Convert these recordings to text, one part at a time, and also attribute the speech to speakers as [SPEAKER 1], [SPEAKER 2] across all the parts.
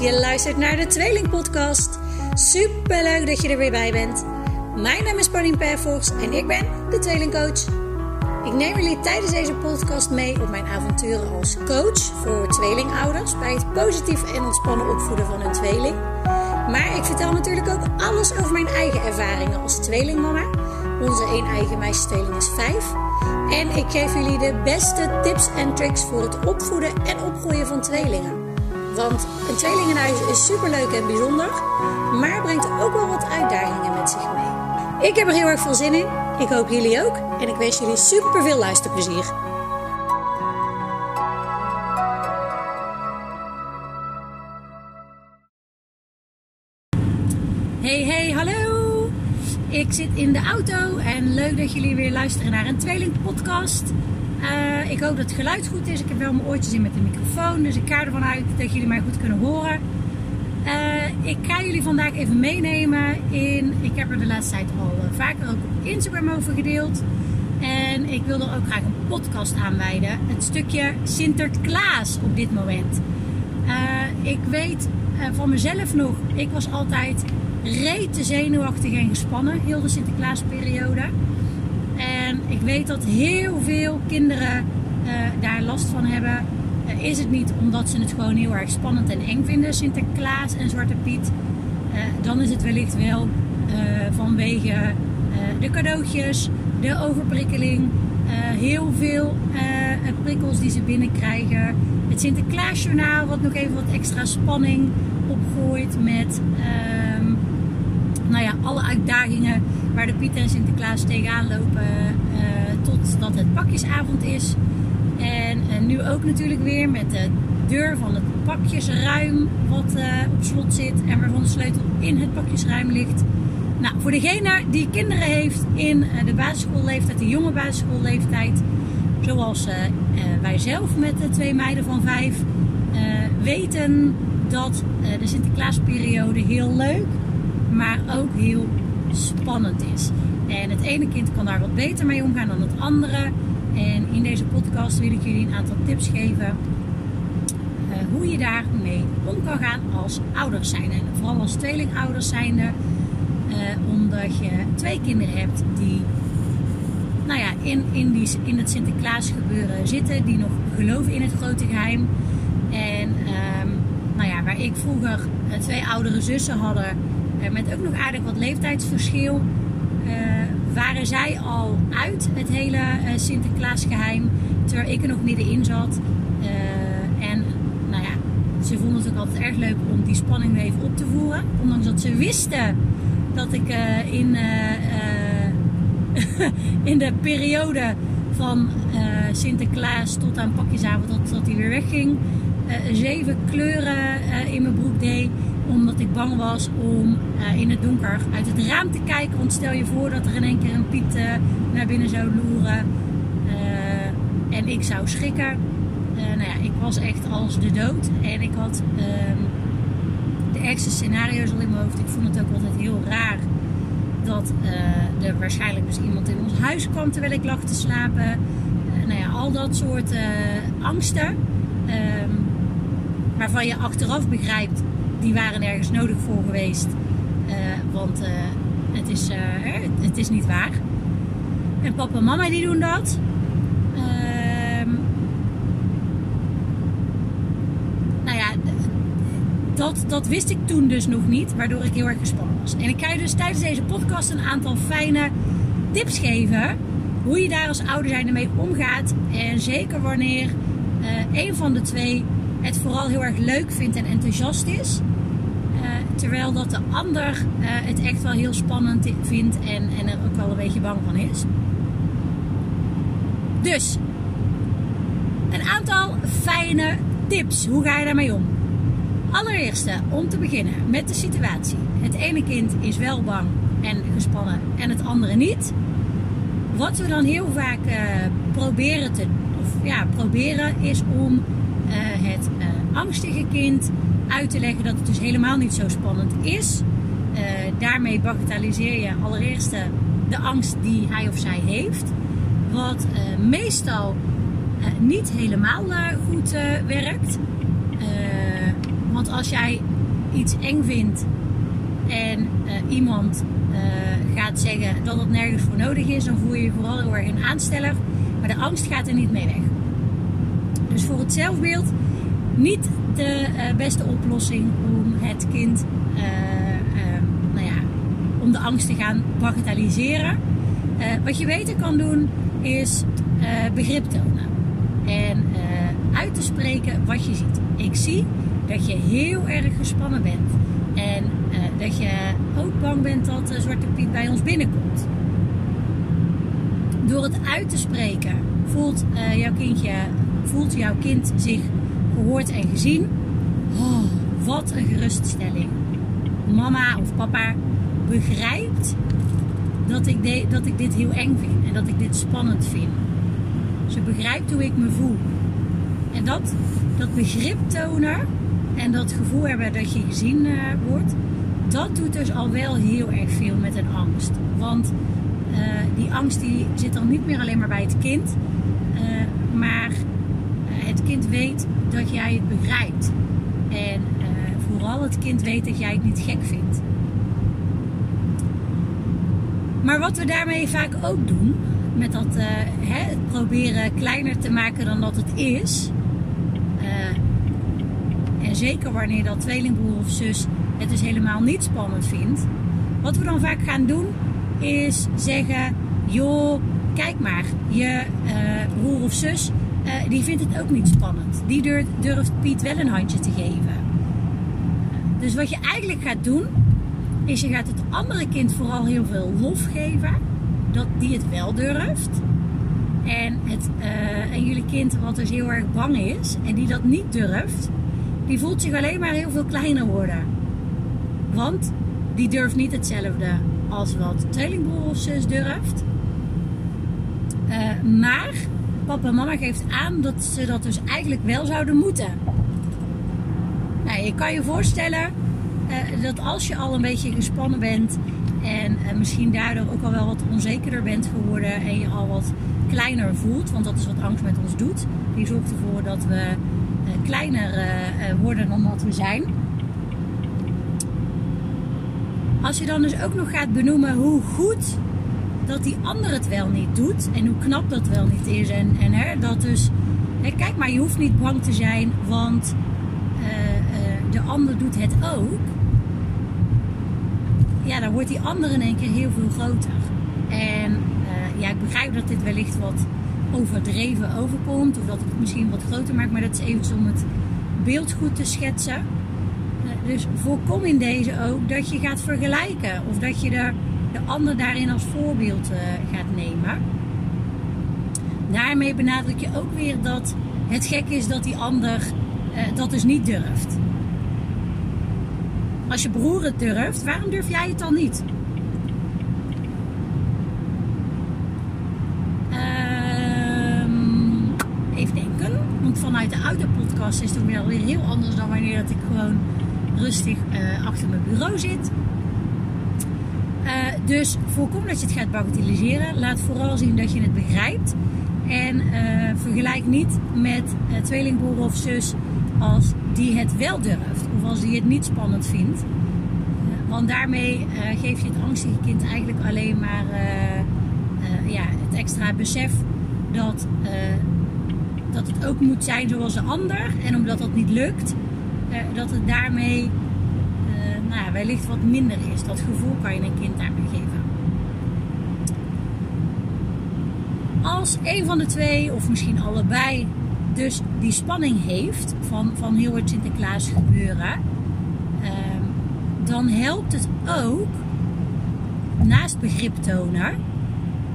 [SPEAKER 1] Je luistert naar de Tweeling Podcast. Super leuk dat je er weer bij bent. Mijn naam is Pauline Perfors en ik ben de Tweelingcoach. Ik neem jullie tijdens deze podcast mee op mijn avonturen als coach voor tweelingouders bij het positief en ontspannen opvoeden van hun tweeling. Maar ik vertel natuurlijk ook alles over mijn eigen ervaringen als tweelingmama. Onze één eigen meisjestweeling is vijf. En ik geef jullie de beste tips en tricks voor het opvoeden en opgroeien van tweelingen. Want een tweelingenhuis is super leuk en bijzonder, maar brengt ook wel wat uitdagingen met zich mee. Ik heb er heel erg veel zin in. Ik hoop jullie ook. En ik wens jullie super veel luisterplezier. Hey, hey, hallo! Ik zit in de auto en leuk dat jullie weer luisteren naar een tweelingpodcast. Uh, ik hoop dat het geluid goed is. Ik heb wel mijn oortjes in met de microfoon, dus ik ga ervan uit dat jullie mij goed kunnen horen. Uh, ik ga jullie vandaag even meenemen in. Ik heb er de laatste tijd al uh, vaker ook op Instagram over gedeeld. En ik wil er ook graag een podcast aan wijden. Het stukje Sinterklaas op dit moment. ik weet van mezelf nog, ik was altijd rete zenuwachtig en gespannen, heel de Sinterklaasperiode. En ik weet dat heel veel kinderen uh, daar last van hebben. Uh, is het niet omdat ze het gewoon heel erg spannend en eng vinden, Sinterklaas en Zwarte Piet. Uh, dan is het wellicht wel vanwege de cadeautjes, de overprikkeling, heel veel prikkels die ze binnenkrijgen. Het Sinterklaasjournaal, wat nog even wat extra spanning opgooit met nou ja, alle uitdagingen waar de Piet en Sinterklaas tegenaan lopen uh, totdat het pakjesavond is. En, en, nu ook natuurlijk weer met de deur van het pakjesruim wat uh, op slot zit en waarvan de sleutel in het pakjesruim ligt. Nou, voor degene die kinderen heeft in uh, de basisschoolleeftijd, de jonge basisschoolleeftijd, zoals wij zelf met de twee meiden van vijf, weten dat de Sinterklaasperiode heel leuk, maar ook heel spannend is. En het ene kind kan daar wat beter mee omgaan dan het andere. En in deze podcast wil ik jullie een aantal tips geven uh, hoe je daarmee om kan gaan als ouders zijn. En vooral als tweelingouders zijnde. Uh, omdat je twee kinderen hebt die nou ja, in, in, die, in het Sinterklaas gebeuren zitten. Die nog geloven in het grote geheim. En um, nou ja, waar ik vroeger uh, twee oudere zussen hadden met ook nog aardig wat leeftijdsverschil, uh, waren zij al uit het hele uh, Sinterklaasgeheim, terwijl ik er nog middenin zat. Uh, en nou ja, ze vonden het ook altijd erg leuk om die spanning weer even op te voeren. Ondanks dat ze wisten dat ik in, in de periode van Sinterklaas tot aan pakjesavond, tot, tot hij weer wegging, zeven kleuren in mijn broek deed omdat ik bang was om uh, in het donker uit het raam te kijken. Want stel je voor dat er in één keer een Piet uh, naar binnen zou loeren. Uh, en ik zou schrikken. nou ja, ik was echt als de dood. En ik had ehm, de ergste scenario's al in mijn hoofd. Ik vond het ook altijd heel raar dat er waarschijnlijk dus iemand in ons huis kwam terwijl ik lag te slapen. nou ja, al dat soort angsten. Um, waarvan je achteraf begrijpt die waren ergens nodig voor geweest. Uh, want uh, het, is, uh, het is niet waar. En papa en mama die doen dat. Ehm, nou ja, dat, dat wist ik toen dus nog niet, waardoor ik heel erg gespannen was. En ik ga je dus tijdens deze podcast een aantal fijne tips geven. Hoe je daar als ouder zijn ermee omgaat. En zeker wanneer een van de twee het vooral heel erg leuk vindt en enthousiast is. Terwijl dat de ander uh, het echt wel heel spannend vindt en, en er ook wel een beetje bang van is. Dus, een aantal fijne tips. Hoe ga je daarmee om? Allereerste, om te beginnen met de situatie. Het ene kind is wel bang en gespannen en het andere niet. Wat we dan heel vaak uh, proberen te, ja, proberen is om het angstige kind uit te leggen dat het dus helemaal niet zo spannend is. Uh, daarmee bagatelliseer je allereerst de angst die hij of zij heeft. Wat uh, meestal niet helemaal goed werkt. Want als jij iets eng vindt en eh, iemand eh, gaat zeggen dat het nergens voor nodig is, dan voel je je vooral heel erg een aansteller. Maar de angst gaat er niet mee weg. Dus voor het zelfbeeld niet de eh, beste oplossing om het kind, nou ja, om de angst te gaan bagatelliseren. wat je beter kan doen is begrip tonen en uit te spreken wat je ziet. Ik zie dat je heel erg gespannen bent. En dat je ook bang bent dat Zwarte Piet bij ons binnenkomt. Door het uit te spreken voelt, jouw, kindje, voelt jouw kind zich gehoord en gezien. Oh, wat een geruststelling. Mama of papa begrijpt dat ik, dat ik dit heel eng vind en dat ik dit spannend vind. Ze begrijpt hoe ik me voel. En dat, dat begrip tonen en dat gevoel hebben dat je gezien uh, wordt, dat doet dus al wel heel erg veel met een angst. Want uh, die angst die zit dan niet meer alleen maar bij het kind, uh, maar kind weet dat jij het begrijpt. En vooral het kind weet dat jij het niet gek vindt. Maar wat we daarmee vaak ook doen, met dat hè, het proberen kleiner te maken dan dat het is, en zeker wanneer dat tweelingbroer of zus het dus helemaal niet spannend vindt. Wat we dan vaak gaan doen is zeggen: joh, kijk maar, je broer of zus uh, die vindt het ook niet spannend. Die durft, durft Piet wel een handje te geven. Dus wat je eigenlijk gaat doen, is je gaat het andere kind vooral heel veel lof geven. Dat die het wel durft. En, het, uh, en jullie kind wat dus heel erg bang is en die dat niet durft, die voelt zich alleen maar heel veel kleiner worden. Want die durft niet hetzelfde als wat tweelingbroer of zus durft. Uh, maar papa mama geeft aan dat ze dat dus eigenlijk wel zouden moeten. Nou, je kan je voorstellen uh, dat als je al een beetje gespannen bent en uh, misschien daardoor ook al wel wat onzekerder bent geworden en je al wat kleiner voelt, want dat is wat angst met ons doet. Die zorgt ervoor dat we eh, kleiner eh, eh, worden dan wat we zijn. Als je dan dus ook nog gaat benoemen hoe goed dat die ander het wel niet doet en hoe knap dat wel niet is. En, en hè, dat dus, hè, kijk maar, je hoeft niet bang te zijn, want uh, uh, de ander doet het ook. Ja, dan wordt die ander in één keer heel veel groter. En uh, ja, ik begrijp dat dit wellicht wat overdreven overkomt. Of dat het misschien wat groter maakt. Maar dat is even om het beeld goed te schetsen. Eh, dus voorkom in deze ook dat je gaat vergelijken. Of dat je de, de ander daarin als voorbeeld uh, gaat nemen. Daarmee benadruk je ook weer dat het gek is dat die ander uh, dat dus niet durft. Als je broer het durft, waarom durf jij het dan niet? vanuit de auto-podcast is het weer heel anders dan wanneer dat ik gewoon rustig uh, achter mijn bureau zit. Uh, dus voorkom dat je het gaat bagatelliseren. Laat vooral zien dat je het begrijpt. En uh, vergelijk niet met tweelingbroer of zus als die het wel durft. Of als die het niet spannend vindt. want daarmee geef je het angstige kind eigenlijk alleen maar ja, het extra besef dat dat het ook moet zijn zoals de ander. En omdat dat niet lukt, uh, dat het daarmee uh, nou wellicht wat minder is. Dat gevoel kan je een kind daarmee geven. Als een van de twee, of misschien allebei, dus die spanning heeft van, van heel het Sinterklaas gebeuren, uh, dan helpt het ook, naast begrip tonen,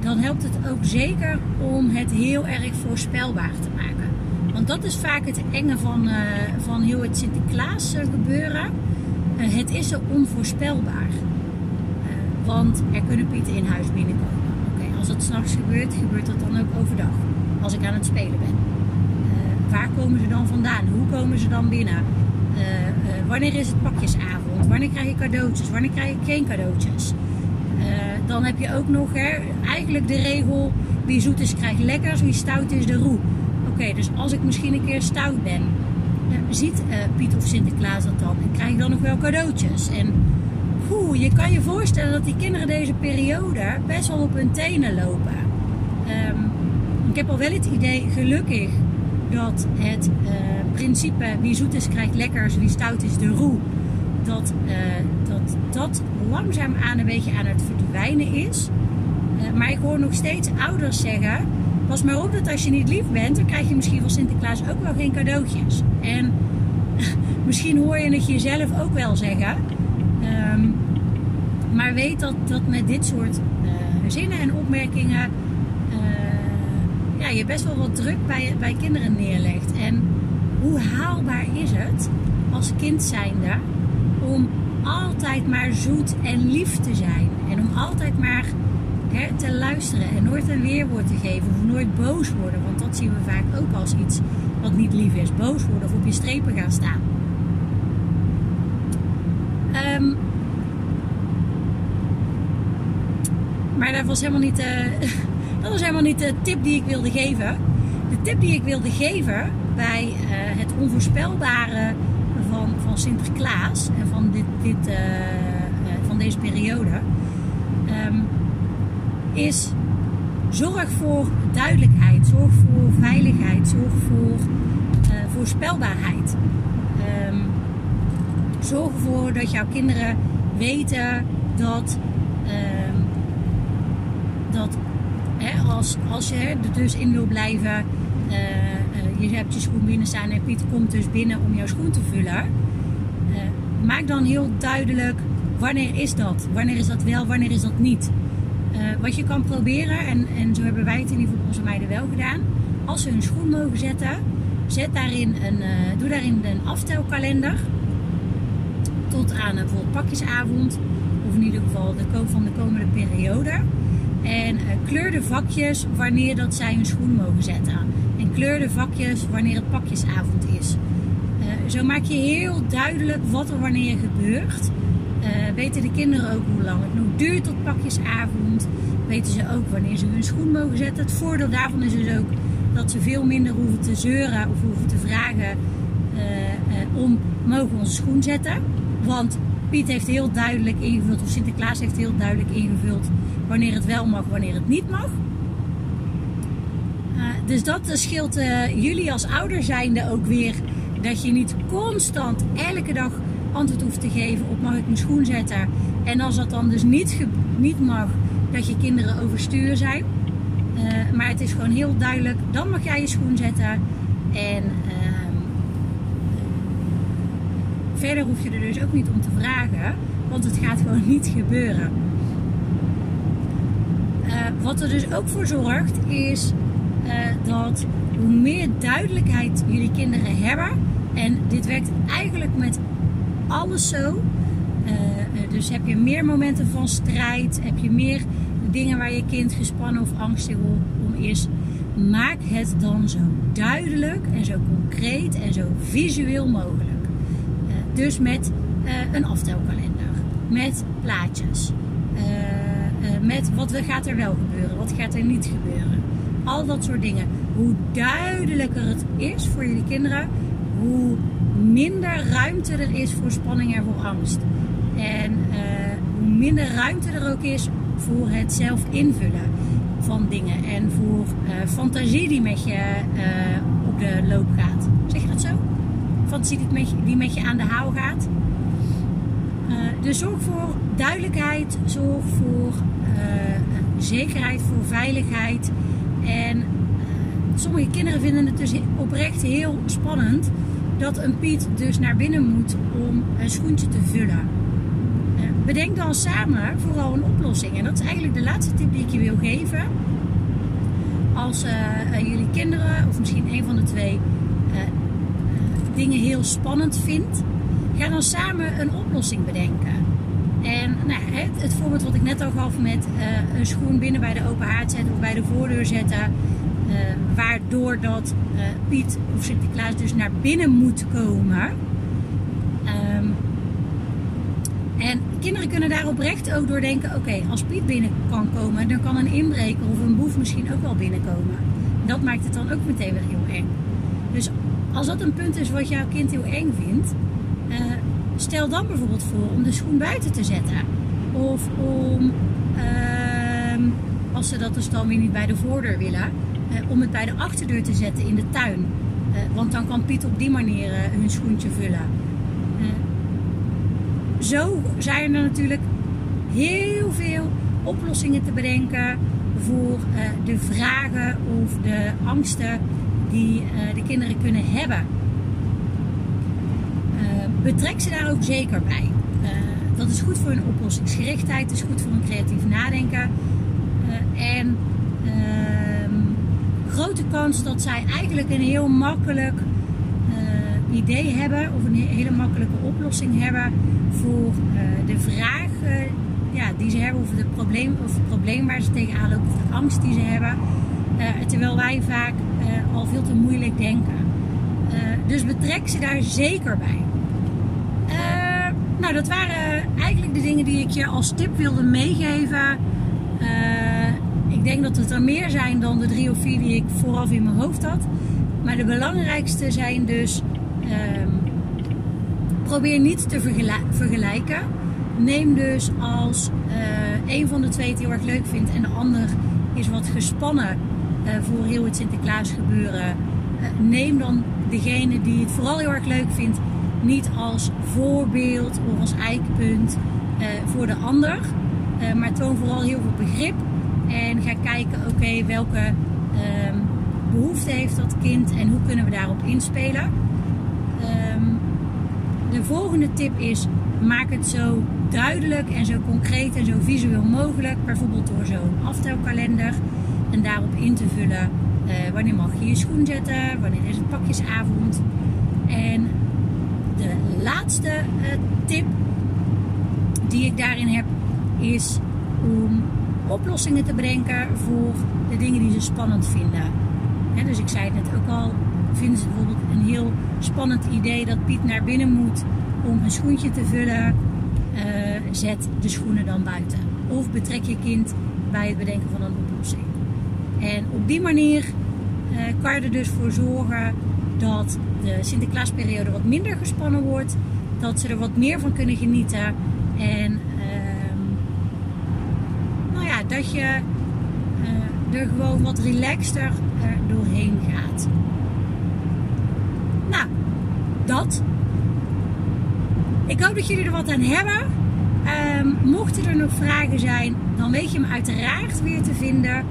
[SPEAKER 1] dan helpt het ook zeker om het heel erg voorspelbaar te maken. Want dat is vaak het enge van, uh, van heel het Sinterklaas uh, gebeuren. Het is zo onvoorspelbaar. want er kunnen pieten in huis binnenkomen. Als dat s'nachts gebeurt, gebeurt dat dan ook overdag. Als ik aan het spelen ben. waar komen ze dan vandaan? Hoe komen ze dan binnen? wanneer is het pakjesavond? Wanneer krijg je cadeautjes? Wanneer krijg je geen cadeautjes? dan heb je ook nog hè, eigenlijk de regel: wie zoet is krijgt lekkers, wie stout is de roe. Oké, dus als ik misschien een keer stout ben, ziet Piet of Sinterklaas dat dan en krijg je dan nog wel cadeautjes. En poeh, je kan je voorstellen dat die kinderen deze periode best wel op hun tenen lopen. Ehm, ik heb al wel het idee, gelukkig, dat het principe wie zoet is krijgt lekkers, wie stout is de roe. Dat, dat dat langzaam aan een beetje aan het verdwijnen is. maar ik hoor nog steeds ouders zeggen Pas maar op dat als je niet lief bent, dan krijg je misschien van Sinterklaas ook wel geen cadeautjes. En misschien hoor je het jezelf ook wel zeggen. Ehm, maar weet dat, dat met dit soort uh, zinnen en opmerkingen uh, ja, je best wel wat druk bij, bij kinderen neerlegt. En hoe haalbaar is het als kind zijnde om altijd maar zoet en lief te zijn? En om altijd maar te luisteren en nooit een weerwoord te geven of nooit boos worden. Want dat zien we vaak ook als iets wat niet lief is. Boos worden of op je strepen gaan staan. Um, maar dat was helemaal niet, uh, dat was helemaal niet de tip die ik wilde geven. De tip die ik wilde geven bij uh, het onvoorspelbare van, van Sinterklaas en van, dit, dit, uh, van deze periode. Um, is zorg voor duidelijkheid, zorg voor veiligheid, zorg voor uh, voorspelbaarheid. Um, zorg ervoor dat jouw kinderen weten dat, um, dat hè, als, als je er dus in wil blijven, uh, uh, je hebt je schoen binnen staan en Piet komt dus binnen om jouw schoen te vullen. maak dan heel duidelijk wanneer is dat? Wanneer is dat wel, wanneer is dat niet? Uh, wat je kan proberen, en, en zo hebben wij het in ieder geval onze meiden wel gedaan. Als ze hun schoen mogen zetten, zet daarin een, uh, doe daarin een aftelkalender. Tot aan bijvoorbeeld pakjesavond. Of in ieder geval de koop van de komende periode. En kleur de vakjes wanneer dat zij hun schoen mogen zetten. En kleur de vakjes wanneer het pakjesavond is. zo maak je heel duidelijk wat er wanneer gebeurt. Uh, weten de kinderen ook hoe lang het nog duurt tot pakjesavond. Weten ze ook wanneer ze hun schoen mogen zetten. Het voordeel daarvan is dus ook dat ze veel minder hoeven te zeuren of hoeven te vragen uh, uh, om mogen we onze schoen zetten. Want Piet heeft heel duidelijk ingevuld, of Sinterklaas heeft heel duidelijk ingevuld wanneer het wel mag, wanneer het niet mag. dus dat scheelt jullie als ouder zijnde ook weer dat je niet constant elke dag antwoord hoeft te geven op mag ik mijn schoen zetten. En als dat dan dus niet, niet mag, dat je kinderen overstuur zijn. Uh, maar het is gewoon heel duidelijk, dan mag jij je schoen zetten. En uh, verder hoef je er dus ook niet om te vragen, want het gaat gewoon niet gebeuren. Uh, wat er dus ook voor zorgt, is dat hoe meer duidelijkheid jullie kinderen hebben, en dit werkt eigenlijk met alles zo. Uh, dus heb je meer momenten van strijd, heb je meer dingen waar je kind gespannen of angstig om is. Maak het dan zo duidelijk en zo concreet en zo visueel mogelijk. Uh, dus met een aftelkalender, met plaatjes, met wat gaat er wel gebeuren, wat gaat er niet gebeuren. Al dat soort dingen. Hoe duidelijker het is voor jullie kinderen, hoe minder ruimte er is voor spanning en voor angst. En uh, hoe minder ruimte er ook is voor het zelf invullen van dingen. En voor uh, fantasie die met je uh, op de loop gaat. Zeg je dat zo? Fantasie die met je, die met je aan de haal gaat. dus zorg voor duidelijkheid, zorg voor zekerheid, voor veiligheid. En sommige kinderen vinden het dus oprecht heel spannend dat een Piet dus naar binnen moet om een schoentje te vullen. Bedenk dan samen vooral een oplossing. En dat is eigenlijk de laatste tip die ik je wil geven. Als uh, jullie kinderen, of misschien een van de twee, dingen heel spannend vindt, ga dan samen een oplossing bedenken. En nou, het, het, voorbeeld wat ik net al gaf met een schoen binnen bij de open haard zetten of bij de voordeur zetten waardoor dat uh, Piet of Sinterklaas dus naar binnen moet komen. Um, en kinderen kunnen daar oprecht ook door denken: oké, als Piet binnen kan komen, dan kan een inbreker of een boef misschien ook wel binnenkomen. Dat maakt het dan ook meteen weer heel eng. Dus als dat een punt is wat jouw kind heel eng vindt, uh, stel dan bijvoorbeeld voor om de schoen buiten te zetten. Of om, uh, als ze dat dus dan weer niet bij de voordeur willen, om het bij de achterdeur te zetten in de tuin. want dan kan Piet op die manier hun schoentje vullen. zo zijn er natuurlijk heel veel oplossingen te bedenken voor de vragen of de angsten die de kinderen kunnen hebben betrek ze daar ook zeker bij. Dat is goed voor hun oplossingsgerichtheid, is goed voor hun creatief nadenken. En grote kans dat zij eigenlijk een heel makkelijk uh, idee hebben of een hele makkelijke oplossing hebben voor de vraag ja, die ze hebben, of het probleem, of het probleem waar ze tegenaan lopen, of de angst die ze hebben. terwijl wij vaak al veel te moeilijk denken. dus betrek ze daar zeker bij. Nou, dat waren eigenlijk de dingen die ik je als tip wilde meegeven. Denk dat het er meer zijn dan de drie of vier die ik vooraf in mijn hoofd had. Maar de belangrijkste zijn dus: uh, probeer niet te vergelijken. Neem dus als uh, een van de twee het heel erg leuk vindt en de ander is wat gespannen uh, voor heel het Sinterklaas gebeuren. neem dan degene die het vooral heel erg leuk vindt niet als voorbeeld of als eikpunt voor de ander. Maar toon vooral heel veel begrip. En ga kijken, oké, welke um, behoefte heeft dat kind en hoe kunnen we daarop inspelen. Um, de volgende tip is, maak het zo duidelijk en zo concreet en zo visueel mogelijk. Bijvoorbeeld door zo'n aftelkalender. En daarop in te vullen uh, wanneer mag je je schoen zetten, wanneer is het pakjesavond. En de laatste uh, tip die ik daarin heb is om oplossingen te bedenken voor de dingen die ze spannend vinden. He, dus ik zei het net ook al, vinden ze bijvoorbeeld een heel spannend idee dat Piet naar binnen moet om een schoentje te vullen. Uh, zet de schoenen dan buiten. Of betrek je kind bij het bedenken van een oplossing. En op die manier uh, kan je er dus voor zorgen dat de Sinterklaasperiode wat minder gespannen wordt. Dat ze er wat meer van kunnen genieten. En dat je uh, er gewoon wat relaxter er doorheen gaat. Nou, dat. Ik hoop dat jullie er wat aan hebben. Um, mochten er nog vragen zijn, dan weet je me uiteraard weer te vinden.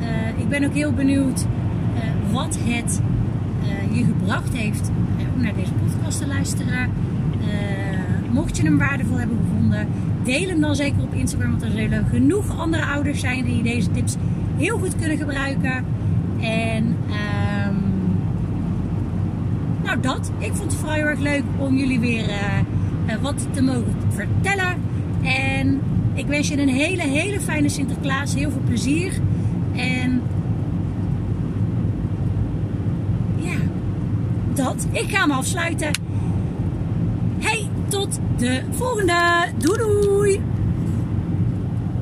[SPEAKER 1] Uh, ik ben ook heel benieuwd wat het je gebracht heeft om naar deze podcast te luisteren. Mocht je hem waardevol hebben gevonden, deel hem dan zeker op Instagram. Want er zullen genoeg andere ouders zijn die deze tips heel goed kunnen gebruiken. En um, nou dat. Ik vond het heel erg leuk om jullie weer uh, wat te mogen vertellen. En ik wens je een hele, hele fijne Sinterklaas. Heel veel plezier. En dat. Ik ga hem afsluiten. Tot de volgende. Doei doei!